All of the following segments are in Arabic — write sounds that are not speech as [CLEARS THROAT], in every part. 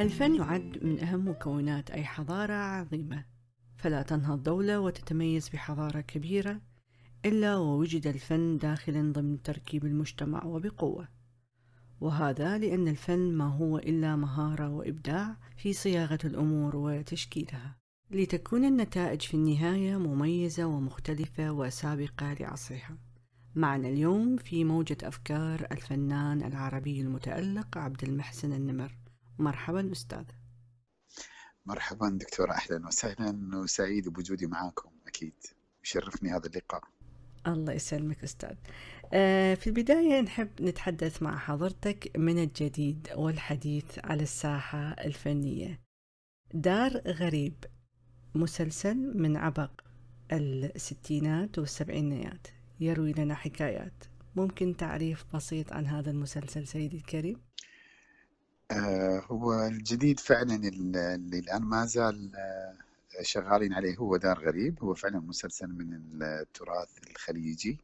الفن يعد من أهم مكونات أي حضارة عظيمة. فلا تنهض دولة وتتميز بحضارة كبيرة إلا ووجد الفن داخلا ضمن تركيب المجتمع وبقوة. وهذا لأن الفن ما هو إلا مهارة وإبداع في صياغة الأمور وتشكيلها. لتكون النتائج في النهاية مميزة ومختلفة وسابقة لعصرها. معنا اليوم في موجة أفكار الفنان العربي المتألق عبد المحسن النمر. مرحبا أستاذ. مرحبا دكتورة أهلا وسهلا وسعيد بوجودي معاكم أكيد. يشرفني هذا اللقاء. الله يسلمك أستاذ. آه، في البداية نحب نتحدث مع حضرتك من الجديد والحديث على الساحة الفنية. دار غريب مسلسل من عبق الستينات والسبعينيات. يروي لنا حكايات. ممكن تعريف بسيط عن هذا المسلسل سيدي الكريم؟ هو الجديد فعلا اللي الآن ما زال آه، شغالين عليه. هو دار غريب. هو فعلا مسلسل من التراث الخليجي.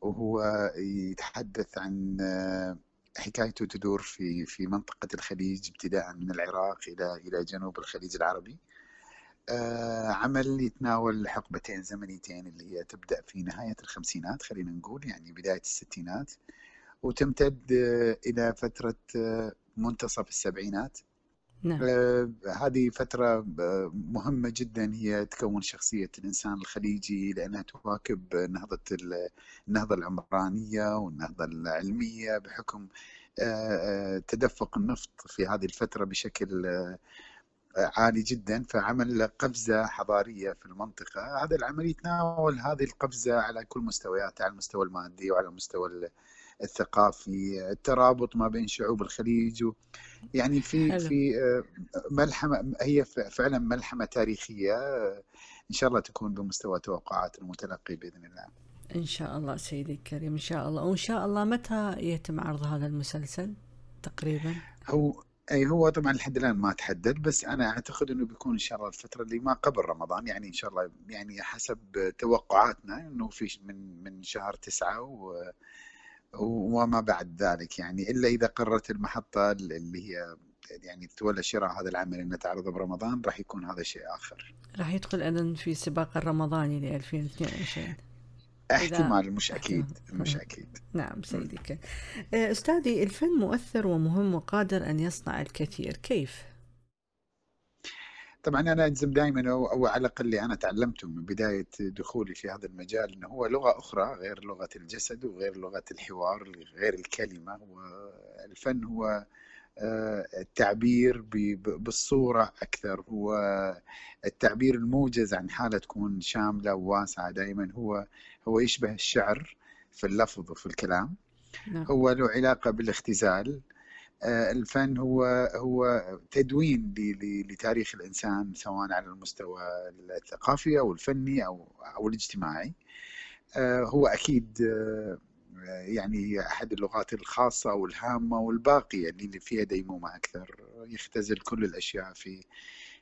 وهو يتحدث عن آه، حكايته تدور في في منطقة الخليج ابتداء من العراق إلى إلى جنوب الخليج العربي. آه، عمل يتناول حقبتين زمنيتين اللي هي تبدأ في نهاية الخمسينات خلينا نقول يعني بداية الستينات. وتمتد آه، إلى فترة آه، منتصف السبعينات. نعم. هذه فترة مهمة جدا هي تكون شخصية الإنسان الخليجي لأنها تواكب نهضة النهضة العمرانية والنهضة العلمية بحكم تدفق النفط في هذه الفترة بشكل عالي جدا فعمل قفزة حضارية في المنطقة. هذا العمل يتناول هذه القفزة على كل مستوياتها على المستوى المادي وعلى المستوى الثقافي الترابط ما بين شعوب الخليج يعني في حلو. في آه، ملحمة هي فعلا ملحمة تاريخية آه، إن شاء الله تكون بمستوى توقعات المتلقي بإذن الله. إن شاء الله سيدي الكريم إن شاء الله. وإن شاء الله متى يتم عرض هذا المسلسل تقريبا؟ هو أي هو طبعا لحد الآن ما تحدد بس أنا أعتقد إنه بيكون إن شاء الله الفترة اللي ما قبل رمضان يعني إن شاء الله يعني حسب توقعاتنا إنه في من من شهر تسعة و وما بعد ذلك يعني إلا إذا قررت المحطة اللي هي يعني تولى شراء هذا العمل إنه تعرضه برمضان راح يكون هذا شيء آخر. راح يدخل أيضا في سباق الرمضاني ل 2022 احتمال مش أكيد مش أكيد. نعم سيدي أستاذي الفن مؤثر ومهم وقادر أن يصنع الكثير. كيف؟ طبعا أنا اجزم دائما أو على الأقل اللي أنا تعلمته من بداية دخولي في هذا المجال إنه هو لغة أخرى غير لغة الجسد وغير لغة الحوار غير الكلمة. هو الفن هو آه، التعبير ب- ب- بالصورة أكثر. هو التعبير الموجز عن حالة تكون شاملة وواسعة دائما هو هو يشبه الشعر في اللفظ وفي الكلام. نعم. هو له علاقة بالاختزال. الفن هو هو تدوين لتاريخ الإنسان سواء على المستوى الثقافي أو الفني أو أو الاجتماعي. آه، هو أكيد آه، يعني أحد اللغات الخاصة والهامة والباقية اللي فيها ديمومة أكثر يختزل كل الأشياء في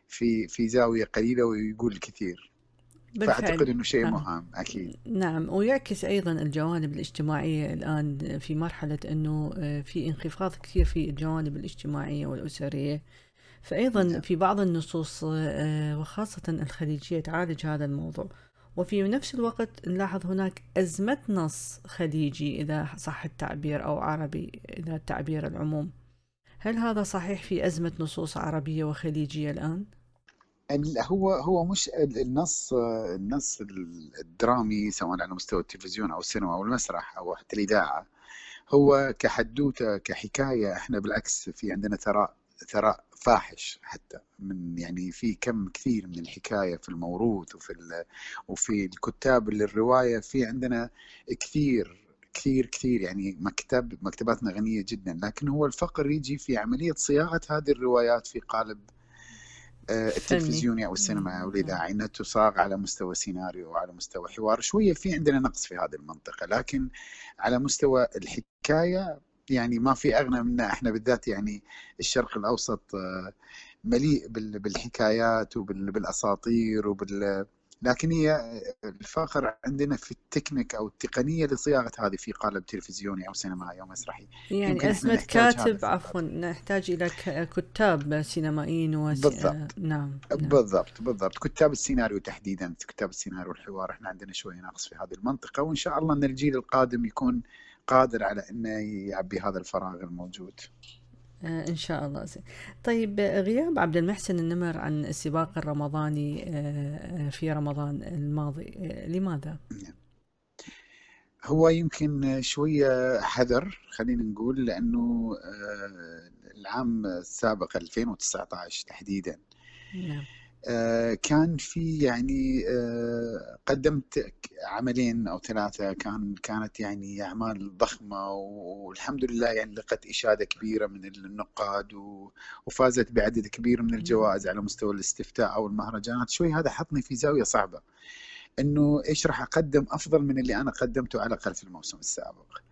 في في زاوية قليلة ويقول الكثير فأعتقد إنه شيء نعم. مهم أكيد. نعم ويعكس أيضا الجوانب الاجتماعية الآن في مرحلة أنه آه، في انخفاض كثير في الجوانب الاجتماعية والأسرية. فأيضا نعم. في بعض النصوص آه، وخاصة الخليجية تعالج هذا الموضوع. وفي نفس الوقت نلاحظ هناك أزمة نص خليجي إذا صح التعبير أو عربي إذا التعبير العموم. هل هذا صحيح في أزمة نصوص عربية وخليجية الآن؟ هو هو مش ال- النص النص الدرامي سواء على مستوى التلفزيون أو السينما أو المسرح أو حتى الإذاعة هو كحدوتة كحكاية إحنا بالعكس في عندنا ثراء ثراء فاحش حتى من يعني في كم كثير من الحكاية في الموروث وفي وفي الكتاب للرواية في عندنا كثير كثير كثير يعني مكتب مكتباتنا غنية جدا لكن هو الفقر يجي في عملية صياغة هذه الروايات في قالب التلفزيوني أو السينما أو الاذاعي انها تصاغ على مستوى سيناريو وعلى مستوى حوار. شوية في عندنا نقص في هذه المنطقة لكن على مستوى الحكاية يعني ما في أغنى منا إحنا بالذات يعني الشرق الأوسط آه، مليء بال- بالحكايات وبالاساطير وبال لكن هي الفخر عندنا في التكنيك أو التقنية لصياغة هذه في قالب تلفزيوني أو سينمائي أو مسرحي. يعني أزمة كاتب عفوا نحتاج إلى كتاب سينمائيين وسي... بالضبط. نعم, نعم. بالضبط بالضبط. كتاب السيناريو تحديدا كتاب السيناريو والحوار إحنا عندنا شوية ناقص في هذه المنطقة وإن شاء الله إن الجيل القادم يكون قادر على إنه يعبي هذا الفراغ الموجود. آه إن شاء الله زين طيب غياب عبد المحسن النمر عن السباق الرمضاني آه في رمضان الماضي آه لماذا؟ هو يمكن شوية حذر خلينا نقول لأنه آه، العام السابق 2019 تحديدا نعم. آه، كان في يعني آه، قدمت عملين أو ثلاثة. كان كانت يعني أعمال ضخمة والحمد لله يعني لقت إشادة كبيرة من النقاد وفازت بعدد كبير من الجوائز على مستوى الاستفتاء أو المهرجانات. شوي هذا حطني في زاوية صعبة. إنه إيش راح أقدم أفضل من اللي أنا قدمته على الأقل في الموسم السابق؟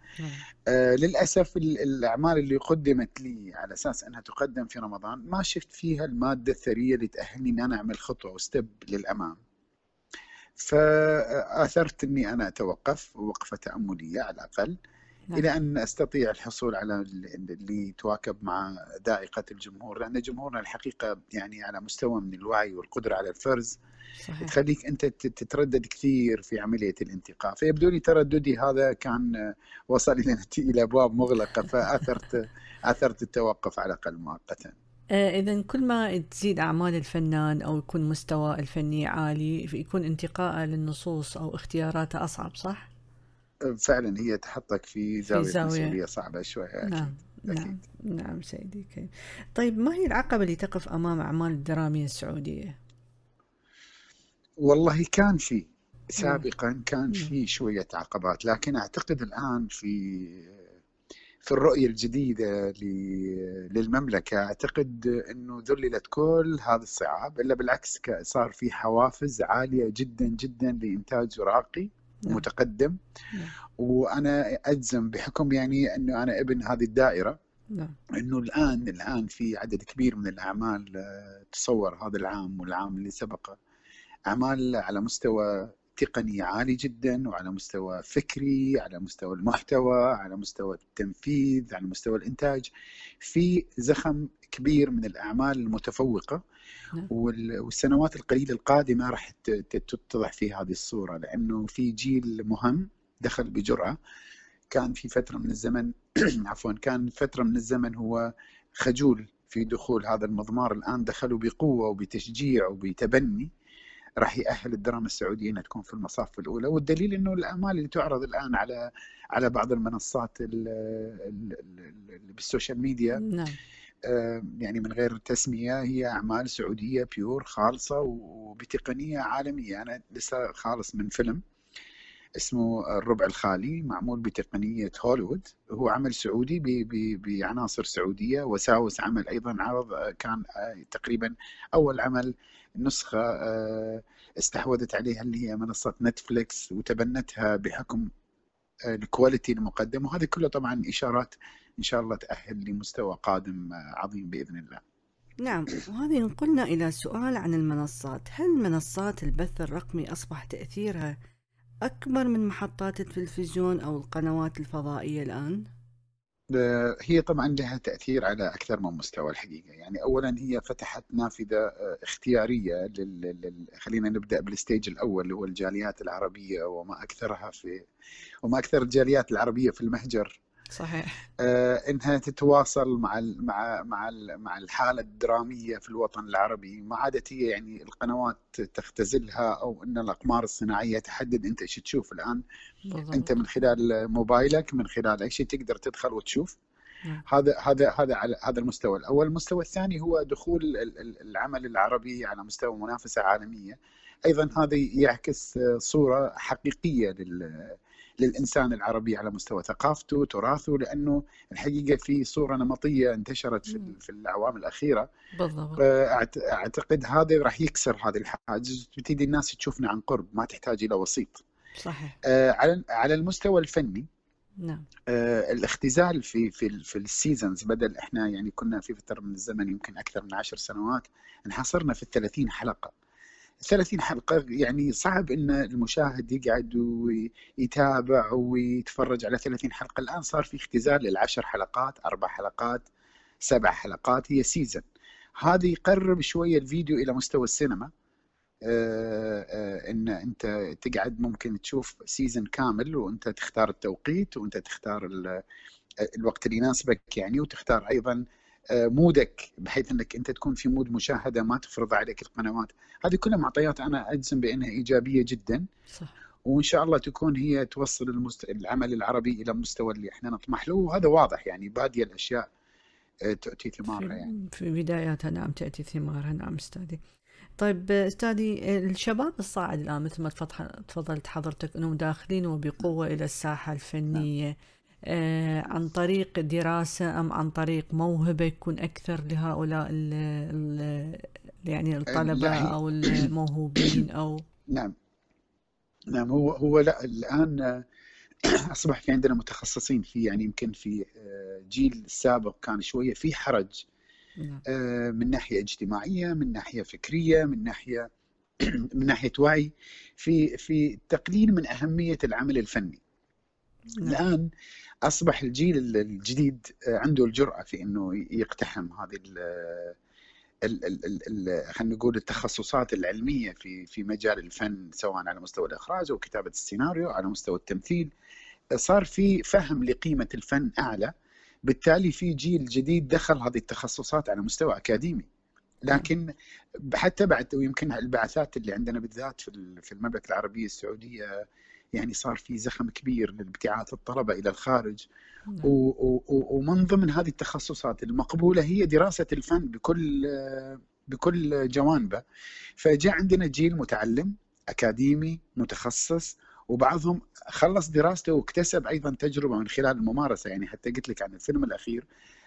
آه للأسف الأعمال اللي قدمت لي على أساس أنها تقدم في رمضان ما شفت فيها المادة الثرية اللي تأهلني ان أنا أعمل خطوة وستب للأمام. فأثرت إني أنا أتوقف وقفه تأملية على الأقل. نعم. إلى أن استطيع الحصول على اللي يتواكب مع ذائقة الجمهور لأن جمهورنا الحقيقة يعني على مستوى من الوعي والقدرة على الفرز صحيح. تخليك أنت تتردد كثير في عملية الانتقاء فيبدو لي ترددي هذا كان وصل إلى إلى ابواب مغلقه فأثرت [LAUGHS] أثرت التوقف على الأقل مؤقتا آه، إذا كل ما تزيد أعمال الفنان أو يكون مستوى الفني عالي يكون انتقاء للنصوص أو اختياراته أصعب صح؟ فعلا هي تحطك في زاوية, في زاوية. مسؤولية صعبة شوية أكيد. نعم أكيد. نعم نعم سيدي كي. طيب ما هي العقبة اللي تقف أمام أعمال الدرامية السعودية؟ والله كان في سابقا كان في شوية عقبات لكن أعتقد الآن في في الرؤية الجديدة للمملكة أعتقد أنه ذللت كل هذا الصعاب إلا بالعكس صار في حوافز عالية جدا جدا لإنتاج راقي نعم. متقدم نعم. وأنا أجزم بحكم يعني أنه أنا ابن هذه الدائرة نعم. إنه الآن الآن في عدد كبير من الأعمال تصور هذا العام والعام اللي سبقه أعمال على مستوى تقني عالي جدا وعلى مستوى فكري على مستوى المحتوى على مستوى التنفيذ على مستوى الإنتاج في زخم كبير من الأعمال المتفوقة. والسنوات القليلة القادمة راح تتضح في هذه الصورة لأنه في جيل مهم دخل بجرأة. كان في فترة من الزمن [CLEARS THROAT] عفوا كان فترة من الزمن هو خجول في دخول هذا المضمار. الآن دخلوا بقوة وبتشجيع وبتبني. راح يأهل الدراما السعودية إنها تكون في المصاف الأولى. والدليل إنه الاعمال اللي تعرض الآن على على بعض المنصات اللي بال social media نعم. يعني من غير تسمية هي أعمال سعودية pure خالصة وبتقنية عالمية. أنا لسه خالص من فيلم اسمه الربع الخالي معمول بتقنية هوليوود. هو عمل سعودي بعناصر سعودية وساوس عمل أيضا عرض كان آه، تقريبا أول عمل نسخة آه، استحوذت عليها اللي هي منصة نتفليكس وتبنتها بحكم آه، ال quality المقدم. وهذه كلها طبعا إشارات إن شاء الله تأهل لمستوى قادم آه، عظيم بإذن الله. نعم وهذه ينقلنا إلى سؤال عن المنصات. هل منصات البث الرقمي أصبح تأثيرها أكبر من محطات التلفزيون أو القنوات الفضائية الآن؟ هي طبعا لها تأثير على أكثر من مستوى الحقيقة، يعني اولا هي فتحت نافذة آه، اختيارية لل... خلينا نبدأ بالستيج الأول اللي هو الجاليات العربية وما أكثرها في وما أكثر الجاليات العربية في المهجر. صحيح. آه إنها تتواصل مع مع مع مع الحالة الدرامية في الوطن العربي. ما عادت هي يعني القنوات تختزلها أو إن الأقمار الصناعية تحدد أنت إيش تشوف الآن. بالضبط. أنت من خلال موبايلك من خلال أي شيء تقدر تدخل وتشوف. نعم. هذا هذا هذا على هذا المستوى. الأول، المستوى الثاني هو دخول العمل العربي على مستوى منافسة عالمية، أيضا هذا يعكس صورة حقيقية لل للإنسان العربي على مستوى ثقافته تراثه لأنه الحقيقة في صورة نمطية انتشرت في, في الأعوام الأخيرة. بالضبط. أعتقد هذا راح يكسر هذه الحاجز تبتدي الناس تشوفنا عن قرب ما تحتاج إلى وسيط. صحيح. آه على على المستوى الفني نعم. آه الاختزال في في في السيزونز بدل إحنا يعني كنا في فترة من الزمن يمكن أكثر من عشر سنوات انحصرنا في ال 30 حلقة. 30 حلقة يعني صعب إن المشاهد يقعد ويتابع ويتفرج على 30 حلقة. الآن صار في اختزال للعشر حلقات أربع حلقات سبع حلقات هي season هذه يقرب شوية الفيديو إلى مستوى السينما. آه، آه، إن أنت تقعد ممكن تشوف season كامل وأنت تختار التوقيت وأنت تختار الوقت اللي يناسبك يعني وتختار أيضا mood ك بحيث إنك أنت تكون في mood مشاهدة ما تفرض عليك القنوات. هذه كلها معطيات أنا أجزم بأنها إيجابية جدا. صح. وإن شاء الله تكون هي توصل المست... العمل العربي إلى المستوى اللي إحنا نطمح له. وهذا واضح يعني بادية الأشياء تؤتي ثمارها يعني. في بداياتها نعم تأتي ثمارها. نعم أستاذي. طيب أستاذي الشباب الصاعد الآن مثل ما تفضلت حضرتك إنهم داخلين وبقوة إلى الساحة الفنية. نعم. آه عن طريق دراسة أم عن طريق موهبة يكون أكثر لهؤلاء ال ال يعني الطلبة يعني أو [CLEARS THROAT] الموهوبين أو نعم نعم هو هو لا الآن [CLEARS THROAT] أصبح في عندنا متخصصين في يعني يمكن في آه، جيل السابق كان شوية في حرج نعم. آه، من ناحية اجتماعية من ناحية فكرية من ناحية [CLEARS THROAT] من ناحية وعي في في تقليل من أهمية العمل الفني نعم. الآن أصبح الجيل الجديد آه، عنده الجرأة في إنه يقتحم هذه خلينا نقول التخصصات العلمية في في مجال الفن سواء على مستوى الإخراج أو كتابة السيناريو على مستوى التمثيل. صار في فهم لقيمة الفن أعلى. بالتالي في جيل جديد دخل هذه التخصصات على مستوى أكاديمي. لكن حتى بعد ويمكن البعثات اللي عندنا بالذات في المملكة العربية السعودية يعني صار في زخم كبير لابتعاث الطلبة إلى الخارج نعم. ومن ضمن هذه التخصصات المقبولة هي دراسة الفن بكل بكل جوانبه فجاء عندنا جيل متعلم أكاديمي متخصص وبعضهم خلص دراسته واكتسب أيضا تجربة من خلال الممارسة يعني حتى قلت لك عن الفيلم الأخير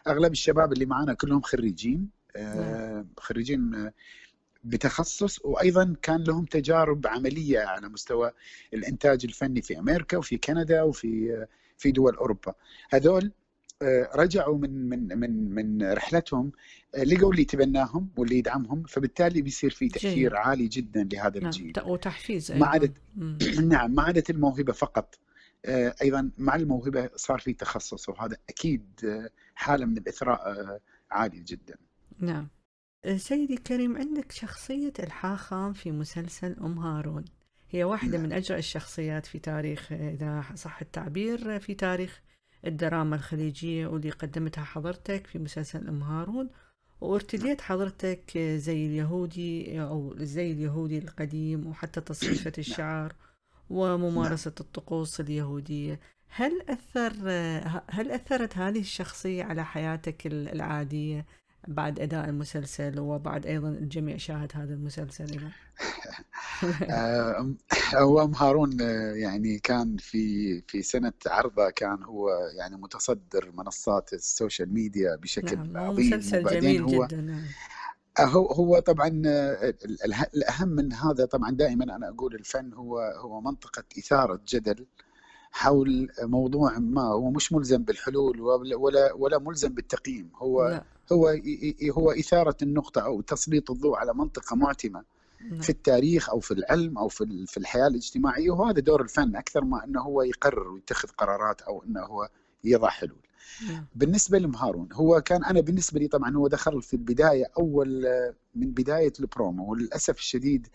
أغلب الشباب اللي معنا كلهم خريجين آه، نعم. خريجين بتخصص وأيضا كان لهم تجارب عملية على مستوى الإنتاج الفني في أمريكا وفي كندا وفي في دول أوروبا. هذول آه، رجعوا من من من من رحلتهم آه، لقوا اللي يتبناهم واللي يدعمهم فبالتالي بيصير في تأثير جي. عالي جدا لهذا نعم. الجيل. وتحفيز ما عادت [CLEARS THROAT] نعم ما عادت الموهبة فقط. آه، أيضا مع الموهبة صار في تخصص وهذا أكيد حالة من الإثراء عالي جدا. نعم. سيدي الكريم عندك شخصية الحاخام في مسلسل أم هارون. هي واحدة من أجرأ الشخصيات في تاريخ إذا صح التعبير في تاريخ الدراما الخليجية واللي قدمتها حضرتك في مسلسل أم هارون. وارتديت حضرتك زي اليهودي أو زي اليهودي القديم وحتى تصريفة الشعر وممارسة الطقوس اليهودية. هل أثر هل أثرت هذه الشخصية على حياتك العادية؟ بعد أداء المسلسل وبعد أيضا الجميع شاهد هذا المسلسل آه، هو [LAUGHS] أم هارون آه، يعني كان في في سنة عرضه كان هو يعني متصدر منصات ال social media بشكل نعم عظيم. مسلسل جميل هو جدا نعم. آه، هو هو طبعا الأهم من هذا طبعا دائما أنا أقول الفن هو هو منطقة إثارة جدل. حول موضوع ما هو مش ملزم بالحلول ولا ولا ملزم بالتقييم هو لا. هو هو إثارة النقطة أو تسليط الضوء على منطقة معتمة نعم. في التاريخ أو في العلم أو في في الحياة الاجتماعية وهذا دور الفن أكثر ما إنه هو يقرر ويتخذ قرارات أو إنه هو يضع حلول. بالنسبة لمهارون هو كان أنا بالنسبة لي طبعا هو دخل في البداية أول من بداية البرومو وللأسف الشديد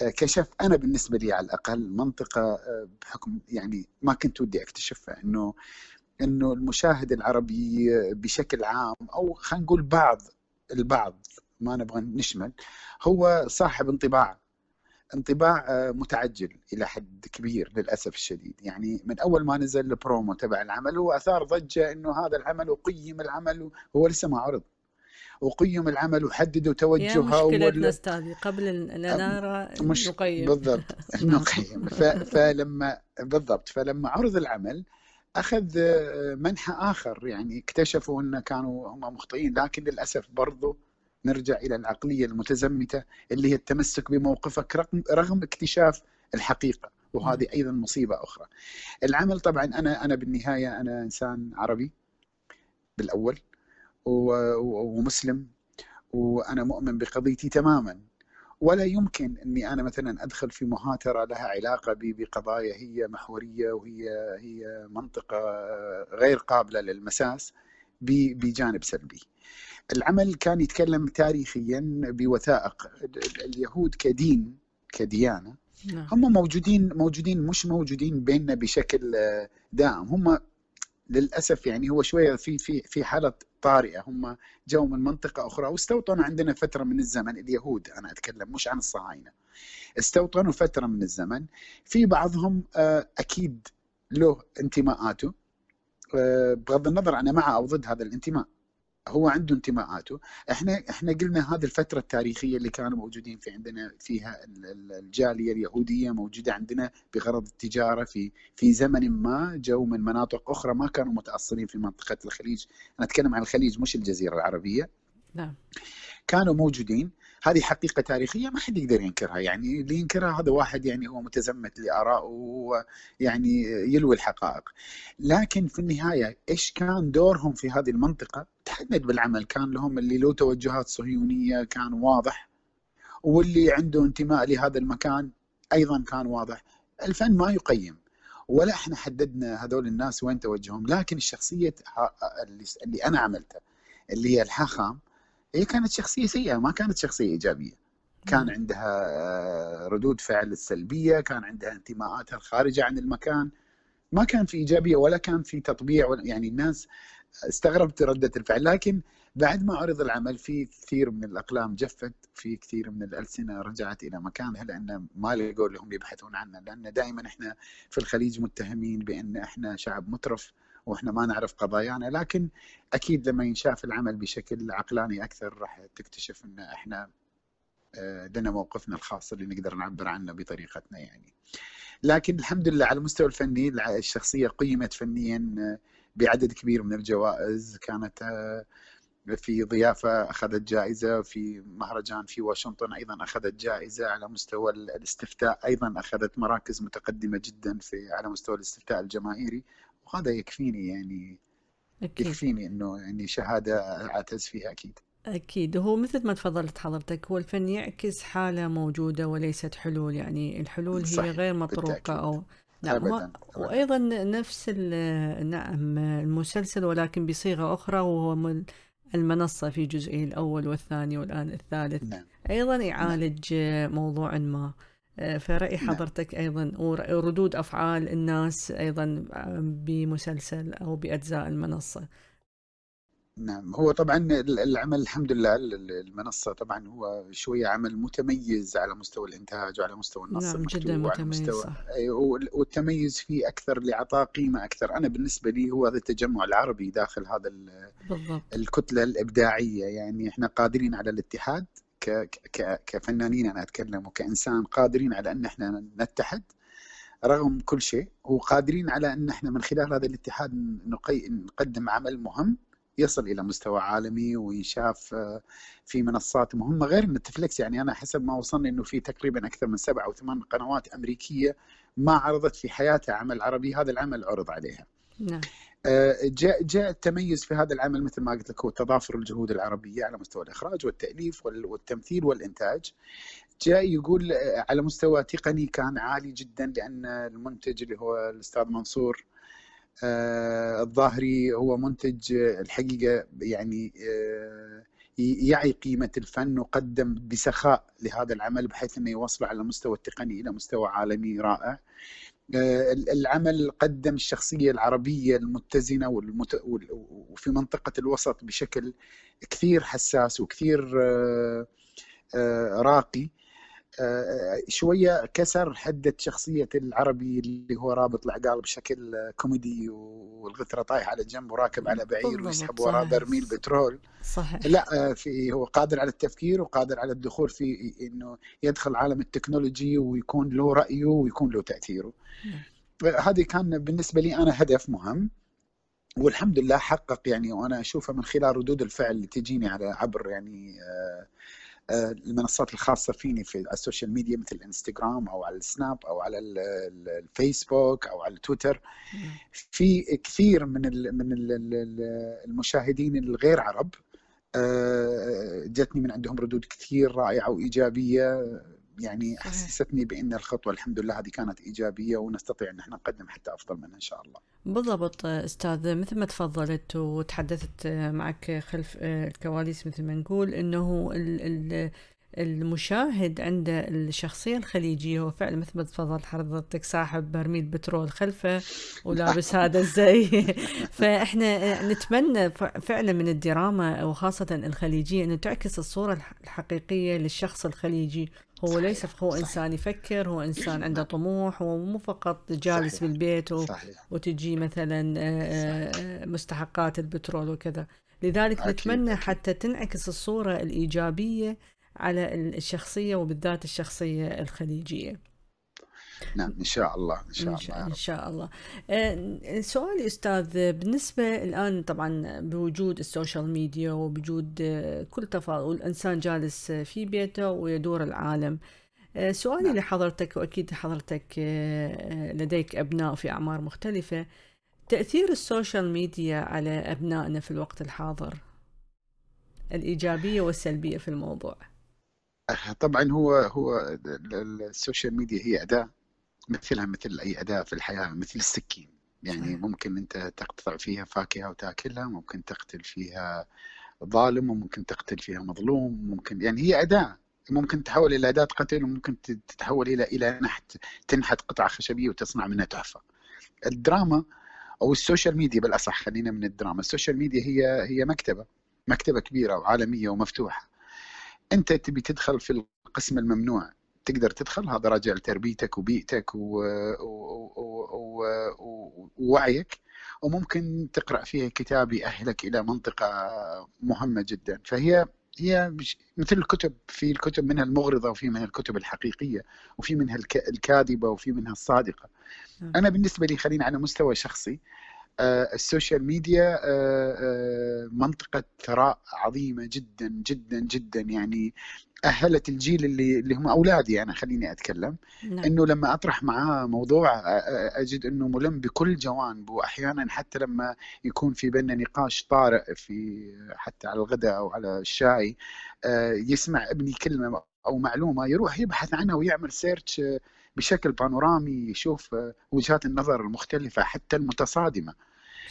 كشف أنا بالنسبة لي على الأقل منطقة آه، بحكم يعني ما كنت ودي أكتشفها إنه إنه المشاهد العربي بشكل عام أو خلينا نقول بعض البعض ما نبغى نشمل هو صاحب انطباع انطباع آه، متعجل إلى حد كبير للأسف الشديد. يعني من أول ما نزل البرومو تبع العمل هو أثار ضجة إنه هذا العمل وقيم العمل هو لسه ما عرض. وقيم العمل وحددوا توجهها مشكلتنا استاذي قبل ان نرى مش نقيم بالضبط. [LAUGHS] نقيم فلما بالضبط. فلما عرض العمل أخذ آه، منحى آخر. يعني اكتشفوا أن كانوا هم مخطئين. لكن للأسف برضو نرجع إلى العقلية المتزمتة اللي هي التمسك بموقفك رغم رغم اكتشاف الحقيقة. وهذه أيضا مصيبة أخرى. العمل طبعا أنا أنا بالنهاية أنا إنسان عربي بالأول. ومسلم وأنا مؤمن بقضيتي تماما ولا يمكن إني أنا مثلا أدخل في مهاترة لها علاقة بقضايا هي محورية وهي هي منطقة غير قابلة للمساس بجانب سلبي. العمل كان يتكلم تاريخيا بوثائق اليهود كدين كديانة نعم. هم موجودين موجودين مش موجودين بيننا بشكل دائم هم للأسف يعني هو شوية في في في حالة طارئة. هم جو من منطقة أخرى واستوطنوا عندنا فترة من الزمن. اليهود أنا أتكلم مش عن الصهاينة. استوطنوا فترة من الزمن. في بعضهم آه، أكيد له انتماءاته. آه، بغض النظر أنا مع أو ضد هذا الانتماء. هو عنده انتماءاته. إحنا إحنا قلنا هذه الفترة التاريخية اللي كانوا موجودين في عندنا فيها الجالية اليهودية موجودة عندنا بغرض التجارة في في زمن ما جو من مناطق أخرى ما كانوا متاصلين في منطقة الخليج. أنا أتكلم عن الخليج مش الجزيرة العربية. نعم. كانوا موجودين. هذه حقيقة تاريخية ما حد يقدر ينكرها. يعني اللي ينكرها هذا واحد يعني هو متزمت لارائه وهو يعني يلوي الحقائق. لكن في النهاية إيش كان دورهم في هذه المنطقة؟ تحدد بالعمل. كان لهم اللي له توجهات صهيونية كان واضح. واللي عنده انتماء لهذا المكان أيضا كان واضح. الفن ما يقيم. ولا إحنا حددنا هذول الناس وين توجههم. لكن الشخصية اللي أنا عملتها اللي هي الحاخام هي كانت شخصية سيئة ما كانت شخصية إيجابية. كان عندها آه، ردود فعل سلبية كان عندها انتماءاتها الخارجة عن المكان. ما كان في إيجابية ولا كان في تطبيع يعني الناس استغربت ردة الفعل. لكن بعد ما عرض العمل في كثير من الأقلام جفت في كثير من الألسنة رجعت إلى مكانها لأن ما لقوا لهم يبحثون عنها لأن دائما إحنا في الخليج متهمين بأن إحنا شعب مترف. وإحنا ما نعرف قضايانا لكن أكيد لما ينشاف العمل بشكل عقلاني أكثر راح تكتشف إن إحنا آه، لنا موقفنا الخاص اللي نقدر نعبر عنه بطريقتنا يعني. لكن الحمد لله على المستوى الفني الشخصية قيمت فنيا آه، بعدد كبير من الجوائز. كانت آه، في ضيافة أخذت جائزة في مهرجان في واشنطن أيضا أخذت جائزة. على مستوى الاستفتاء أيضا أخذت مراكز متقدمة جدا في على مستوى الاستفتاء الجماهيري. وهذا يكفيني يعني أكيد. يكفيني إنه يعني شهادة أعتز فيها أكيد أكيد هو مثل ما تفضلت حضرتك هو الفن يعكس حالة موجودة وليست حلول يعني الحلول هي غير مطروقة بالتأكيد. أو نعم أبداً. وأيضا نفس نعم المسلسل ولكن بصيغة أخرى وهو المنصة في جزئه الأول والثاني والآن الثالث نعم. أيضا يعالج نعم. موضوع ما فرأي نعم. حضرتك أيضا وردود أفعال الناس أيضا بمسلسل أو بأجزاء المنصة نعم هو طبعا العمل الحمد لله المنصة طبعا هو شوية عمل متميز على مستوى الإنتاج وعلى مستوى النص نعم جدا متميز مستوى والتميز فيه أكثر لإعطاء قيمة أكثر أنا بالنسبة لي هو هذا التجمع العربي داخل هذا بالضبط. الكتلة الإبداعية يعني إحنا قادرين على الاتحاد كفنانين أنا أتكلم وكإنسان قادرين على أن إحنا نتحد رغم كل شيء وقادرين على أن إحنا من خلال هذا الاتحاد نقدم عمل مهم يصل إلى مستوى عالمي ويشاف آه، في منصات مهمة غير نتفلكس يعني أنا حسب ما وصلني إنه في تقريبا أكثر من سبع أو ثمان قنوات أمريكية ما عرضت في حياتها عمل عربي هذا العمل عرض عليها. نعم. آه، جاء جاء التميز في هذا العمل مثل ما قلت لك هو تضافر الجهود العربية على مستوى الإخراج والتأليف والتمثيل والإنتاج جاء يقول آه، على مستوى تقني كان عالي جدا لأن المنتج اللي هو الأستاذ منصور آه، الظاهري هو منتج الحقيقة يعني يعي قيمة الفن وقدم بسخاء لهذا العمل بحيث إنه يوصله على المستوى التقني إلى مستوى عالمي رائع. آه، العمل قدم الشخصية العربية المتزنة والمت... وفي منطقة الوسط بشكل كثير حساس وكثير آه، آه، راقي. شوية كسر حدة شخصية العربي اللي هو رابط العقال بشكل كوميدي والغثرة طايح على جنب وراكب على بعير ويسحب وراه برميل بترول. صحيح. لا في هو قادر على التفكير وقادر على الدخول في إنه يدخل عالم التكنولوجي ويكون له رأيه ويكون له تأثيره. نعم. هذه كان بالنسبة لي أنا هدف مهم. والحمد لله حقق يعني وأنا أشوفه من خلال ردود الفعل اللي تجيني على عبر يعني آه آه، المنصات الخاصة فيني في ال social media مثل الانستغرام أو على السناب أو على الفيسبوك أو على التويتر في كثير من من المشاهدين الغير عرب آه، جتني من عندهم ردود كثير رائعة وإيجابية. يعني. حسستني بإن الخطوة الحمد لله هذه كانت إيجابية ونستطيع إن إحنا نقدم حتى أفضل منها إن شاء الله. بالضبط أستاذ مثل ما تفضلت وتحدثت معك خلف الكواليس مثل ما نقول إنه ال ال المشاهد عند الشخصية الخليجية هو فعلا مثل ما تفضل حضرتك صاحب برميل بترول خلفه ولابس [LAUGHS] هذا الزي فإحنا نتمنى فعلا من الدراما وخاصة الخليجية إنه تعكس الصورة الح- الحقيقية للشخص الخليجي هو ليس صحيح، هو صحيح. إنسان يفكر هو إنسان عنده طموح هو مو فقط جالس صحيح. بالبيت و... صحيح وتجي مثلا آه، آه، مستحقات البترول وكذا لذلك أكيد، نتمنى. حتى تنعكس الصورة الإيجابية على الشخصية وبالذات الشخصية الخليجية نعم إن شاء الله إن شاء إن الله شاء, رب. شاء الله آه، سؤالي أستاذ بالنسبة الآن طبعا بوجود ال social media وبوجود آه، كل تفاصيل والإنسان جالس في بيته ويدور العالم آه، سؤالي نعم. لحضرتك وأكيد حضرتك آه، لديك أبناء في أعمار مختلفة تأثير ال social media على أبنائنا في الوقت الحاضر الإيجابية والسلبية في الموضوع آه، طبعا هو هو ال- ال- ال social media هي أداة مثلها مثل أي أداة في الحياة مثل السكين. يعني. ممكن أنت تقطع فيها فاكهة وتأكلها ممكن تقتل فيها ظالم وممكن تقتل فيها مظلوم ممكن يعني هي أداة. ممكن تتحول إلى أداة قتل وممكن تتحول إلى إلى نحت تنحت قطعة خشبية وتصنع منها تحفة. الدراما أو ال social media بالأصح خلينا من الدراما. ال social media هي هي مكتبة مكتبة كبيرة وعالمية ومفتوحة. أنت تبي تدخل في القسم الممنوع تقدر تدخل هذا راجع لتربيتك وبيئتك. ووعيك وممكن تقرأ فيها كتاب يأهلك إلى منطقة مهمة جدا فهي هي مثل الكتب في الكتب منها المغرضة وفي منها الكتب الحقيقية وفي منها الك... الكاذبة وفي منها الصادقة نعم. أنا بالنسبة لي خلينا على مستوى شخصي ال social media آه، آه، منطقة ثراء عظيمة جدا جدا جدا. يعني أهلت الجيل اللي اللي هم أولادي أنا خليني أتكلم. نعم. إنه لما أطرح معاه موضوع آه، آه، أجد إنه ملم بكل جوانبه. وأحيانا حتى لما يكون في بيننا نقاش طارئ في حتى على الغداء أو على الشاي آه، يسمع ابني كلمة أو معلومة يروح يبحث عنها ويعمل سيرش آه، بشكل بانورامي يشوف آه، وجهات النظر المختلفة حتى المتصادمة.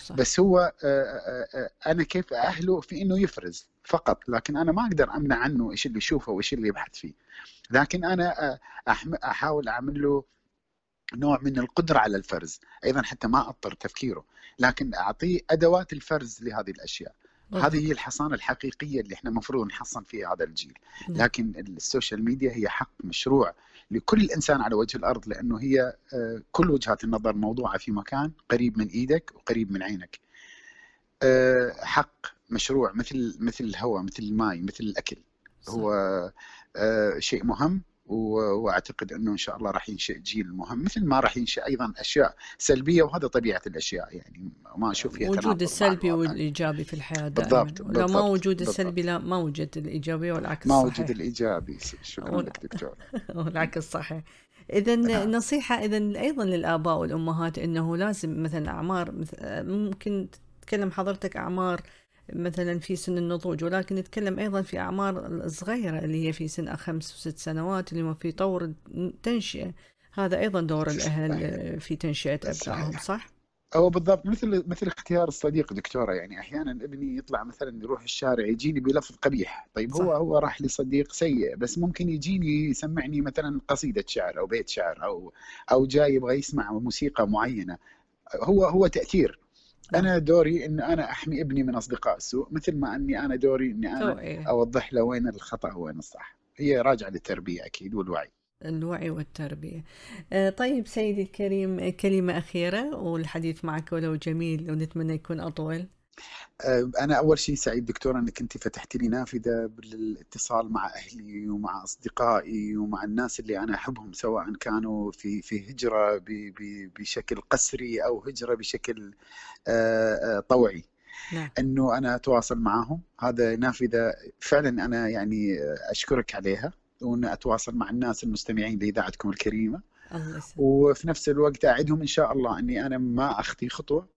صح. بس هو آه، أنا كيف أهله في إنه يفرز فقط لكن أنا ما أقدر أمنع عنه إيش اللي يشوفه وإيش اللي يبحث فيه. لكن أنا أحاول أعمل له نوع من القدرة على الفرز أيضا حتى ما اضطر تفكيره لكن أعطيه أدوات الفرز لهذه الأشياء. هذه هي الحصانة الحقيقية اللي إحنا المفروض نحصن فيها هذا الجيل نعم. لكن ال social media هي حق مشروع لكل إنسان على وجه الأرض لأنه هي آه، كل وجهات النظر موضوعة في مكان قريب من إيدك وقريب من عينك. آه، حق مشروع مثل مثل الهواء مثل الماء مثل الأكل. هو آه، شيء مهم وأعتقد أنه إن شاء الله راح ينشئ جيل مهم مثل ما راح ينشئ أيضا أشياء سلبية وهذا طبيعة الأشياء يعني ما أشوف فيها وجود السلبي الواقع. والإيجابي في الحياة دائما بالضبط، ولو ما وجود بالضبط. السلبي لا ما وجد الإيجابية والعكس ما صحيح وجد الإيجابي شكرا لك دكتور [LAUGHS] والعكس صحيح إذا نعم. نصيحة إذا أيضا للآباء والأمهات إنه لازم مثلا أعمار مث- ممكن تتكلم حضرتك أعمار مثلا في سن النضوج ولكن نتكلم أيضا في أعمار الصغيرة اللي هي في سن خمس وست سنوات اللي هم في طور التنشئة هذا أيضا دور الأهل. في تنشئة أبنائهم. صح؟ هو بالضبط مثل مثل اختيار الصديق دكتورة يعني أحيانا ابني يطلع مثلا يروح الشارع يجيني بلفظ قبيح طيب هو صح. هو راح لصديق سيء بس ممكن يجيني يسمعني مثلا قصيدة شعر أو بيت شعر أو أو جاي يبغى يسمع موسيقى معينة هو هو تأثير. أنا دوري إن أنا أحمي ابني من أصدقاء السوء مثل ما أني أنا دوري إني أنا توعية أوضح له وين الخطأ وين الصح. هي راجعة للتربية أكيد والوعي. الوعي والتربية. آه، طيب سيدي الكريم كلمة أخيرة والحديث معك ولو جميل ونتمنى يكون أطول. أه، أنا أول شيء سعيد دكتورة أنك أنت فتحت لي نافذة بالاتصال مع أهلي ومع أصدقائي ومع الناس اللي أنا أحبهم سواء كانوا في في ب- بشكل قسري أو هجرة بشكل أه، أه، طوعي. نعم. أنه أنا أتواصل معهم هذا نافذة فعلا أنا يعني أشكرك عليها وأن أتواصل مع الناس المستمعين لإذاعتكم الكريمة. الله وفي نفس الوقت أعدهم إن شاء الله أني أنا ما أخطي خطوة.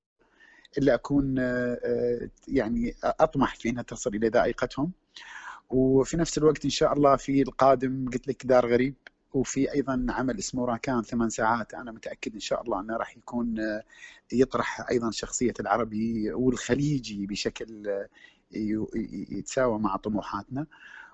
إلا أكون آه، يعني أطمح في إنها تصل إلى ذائقتهم. وفي نفس الوقت إن شاء الله في القادم قلت لك دار غريب وفي أيضا عمل اسمه راكان ثمان ساعات. أنا متأكد إن شاء الله أنه راح يكون يطرح أيضا شخصية العربي والخليجي بشكل يتساوى مع طموحاتنا.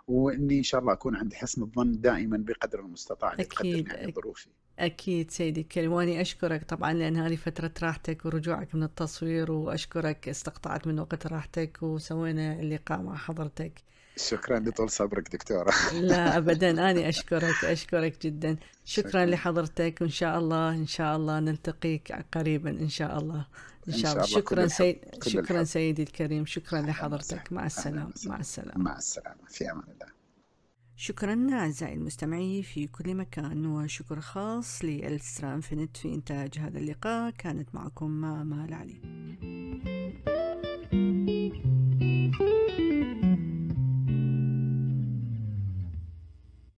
وإني إن شاء الله أكون عند حسن الظن دائما بقدر المستطاع أكيد يعني ظروفي أكيد سيدي الكريم وأني أشكرك طبعا لأن هذه فترة راحتك ورجوعك من التصوير وأشكرك استقطعت من وقت راحتك وسوينا اللقاء مع حضرتك. شكرا لطول صبرك دكتورة. [LAUGHS] لا [LAUGHS] أبدا. أنا أشكرك أشكرك جدا. شكرا, شكرا. لحضرتك. وإن شاء الله إن شاء الله نلتقيك قريبا إن شاء الله. إن شاء الله. شكرا سيد شكرا سيدي الكريم. شكرا لحضرتك. مع السلامة. مع السلامة. مع السلامة. في أمان الله. شكرا أعزائي المستمعين في كل مكان وشكر خاص لإلسترا انفنت في إنتاج هذا اللقاء كانت معكم مالا علي Thank you.